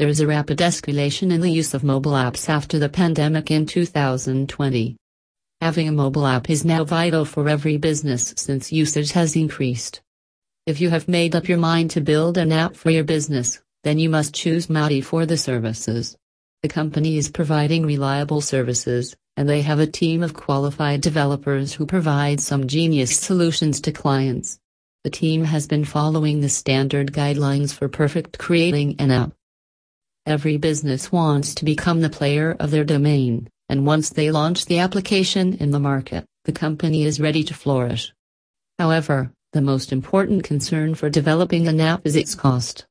there is a rapid escalation in the use of mobile apps after the pandemic in 2020. Having a mobile app is now vital for every business since usage has increased. If you have made up your mind to build an app for your business, then you must choose Mauti for the services. The company is providing reliable services, and they have a team of qualified developers who provide some genius solutions to clients. The team has been following the standard guidelines for perfect creating an app. Every business wants to become the player of their domain, and once they launch the application in the market, the company is ready to flourish. However, the most important concern for developing an app is its cost.